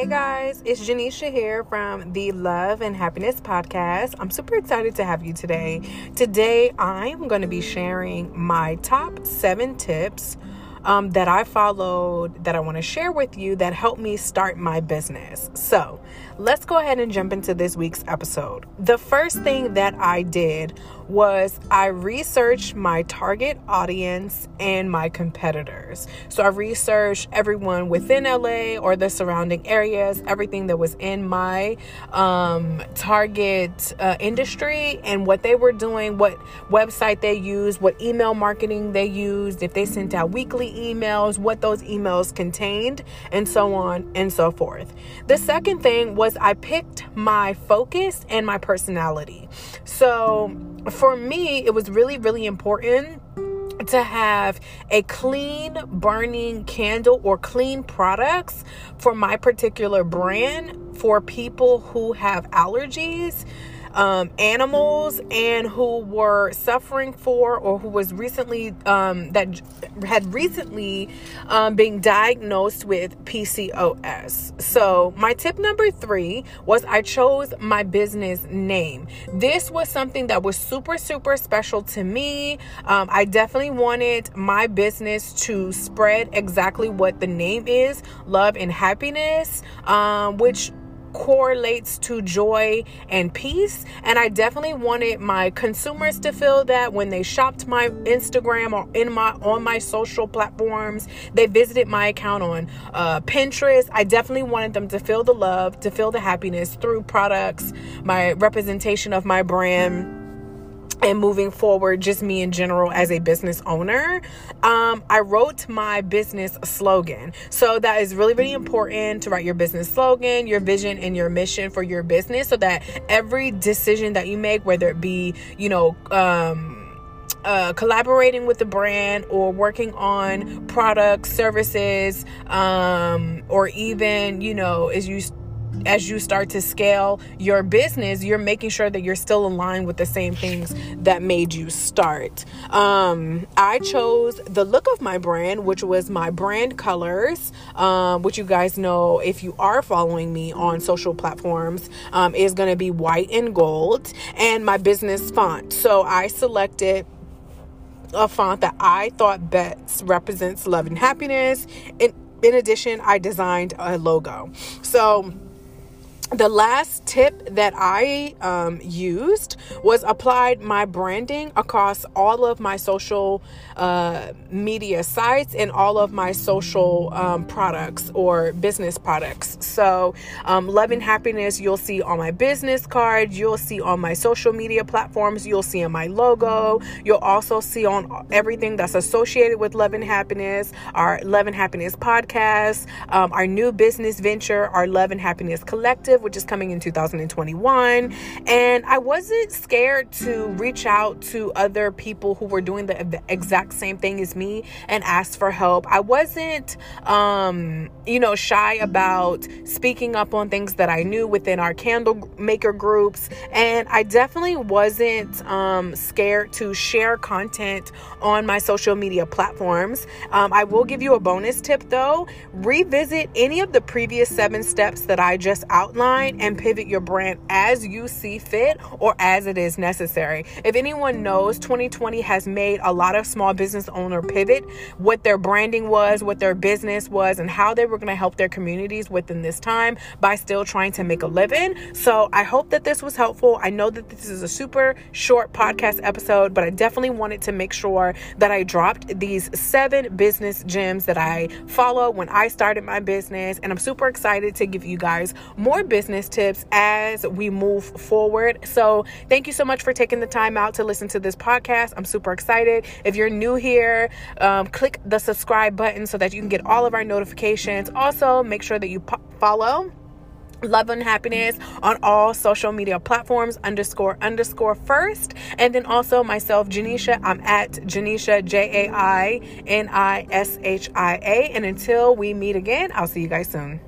Hey guys, it's Jainishia here from the Love and Happiness Podcast. I'm super excited to have you today. Today, I'm going to be sharing my top seven tips um, that I followed that I want to share with you that helped me start my business. So, let's go ahead and jump into this week's episode. The first thing that I did was I researched my target audience and my competitors. So I researched everyone within LA or the surrounding areas, everything that was in my um, target uh, industry and what they were doing, what website they used, what email marketing they used, if they sent out weekly emails, what those emails contained, and so on and so forth. The second thing was I picked my focus and my personality. So for me, it was really, really important to have a clean burning candle or clean products for my particular brand for people who have allergies um, animals and who were suffering for or who was recently um, that had recently um, been diagnosed with PCOS. So my tip number three was I chose my business name. This was something that was super super special to me. Um, I definitely wanted my business to spread exactly what the name is, love and happiness, um, which correlates to joy and peace. And i definitely wanted my consumers to feel that when they shopped my instagram or in my on my social platforms they visited my account on uh, pinterest. I definitely wanted them to feel the love to feel the happiness through products my representation of my brand and moving forward, just me in general as a business owner, um, I wrote my business slogan. So that is really, really important to write your business slogan, your vision, and your mission for your business so that every decision that you make, whether it be, you know, um, uh, collaborating with the brand or working on products, services, um, or even, you know, as you as you start to scale your business, you're making sure that you're still aligned with the same things that made you start. Um, I chose the look of my brand, which was my brand colors, um, which you guys know if you are following me on social platforms, um, is going to be white and gold, and my business font. So I selected a font that I thought best represents love and happiness. And in addition, I designed a logo. So, the last tip that I um, used was applied my branding across all of my social uh, media sites and all of my social um, products or business products. So, um, love and happiness, you'll see on my business card, you'll see on my social media platforms, you'll see on my logo, you'll also see on everything that's associated with love and happiness, our love and happiness podcast, um, our new business venture, our love and happiness collective which is coming in 2021. And I wasn't scared to reach out to other people who were doing the exact same thing as me and ask for help. I wasn't, um, you know, shy about speaking up on things that I knew within our candle maker groups. And I definitely wasn't um, scared to share content on my social media platforms. Um, I will give you a bonus tip though. Revisit any of the previous seven steps that I just outlined and pivot your brand as you see fit or as it is necessary. If anyone knows, 2020 has made a lot of small business owner pivot what their branding was, what their business was, and how they were going to help their communities within this time by still trying to make a living. So I hope that this was helpful. I know that this is a super short podcast episode, but I definitely wanted to make sure that I dropped these seven business gems that I follow when I started my business. And I'm super excited to give you guys more business business tips as we move forward. So, thank you so much for taking the time out to listen to this podcast. I'm super excited. If you're new here, um, click the subscribe button so that you can get all of our notifications. Also, make sure that you po- follow love and happiness on all social media platforms underscore underscore first and then also myself jainishia i'm at jainishia j-a-i-n-i-s-h-i-a and until we meet again i'll see you guys soon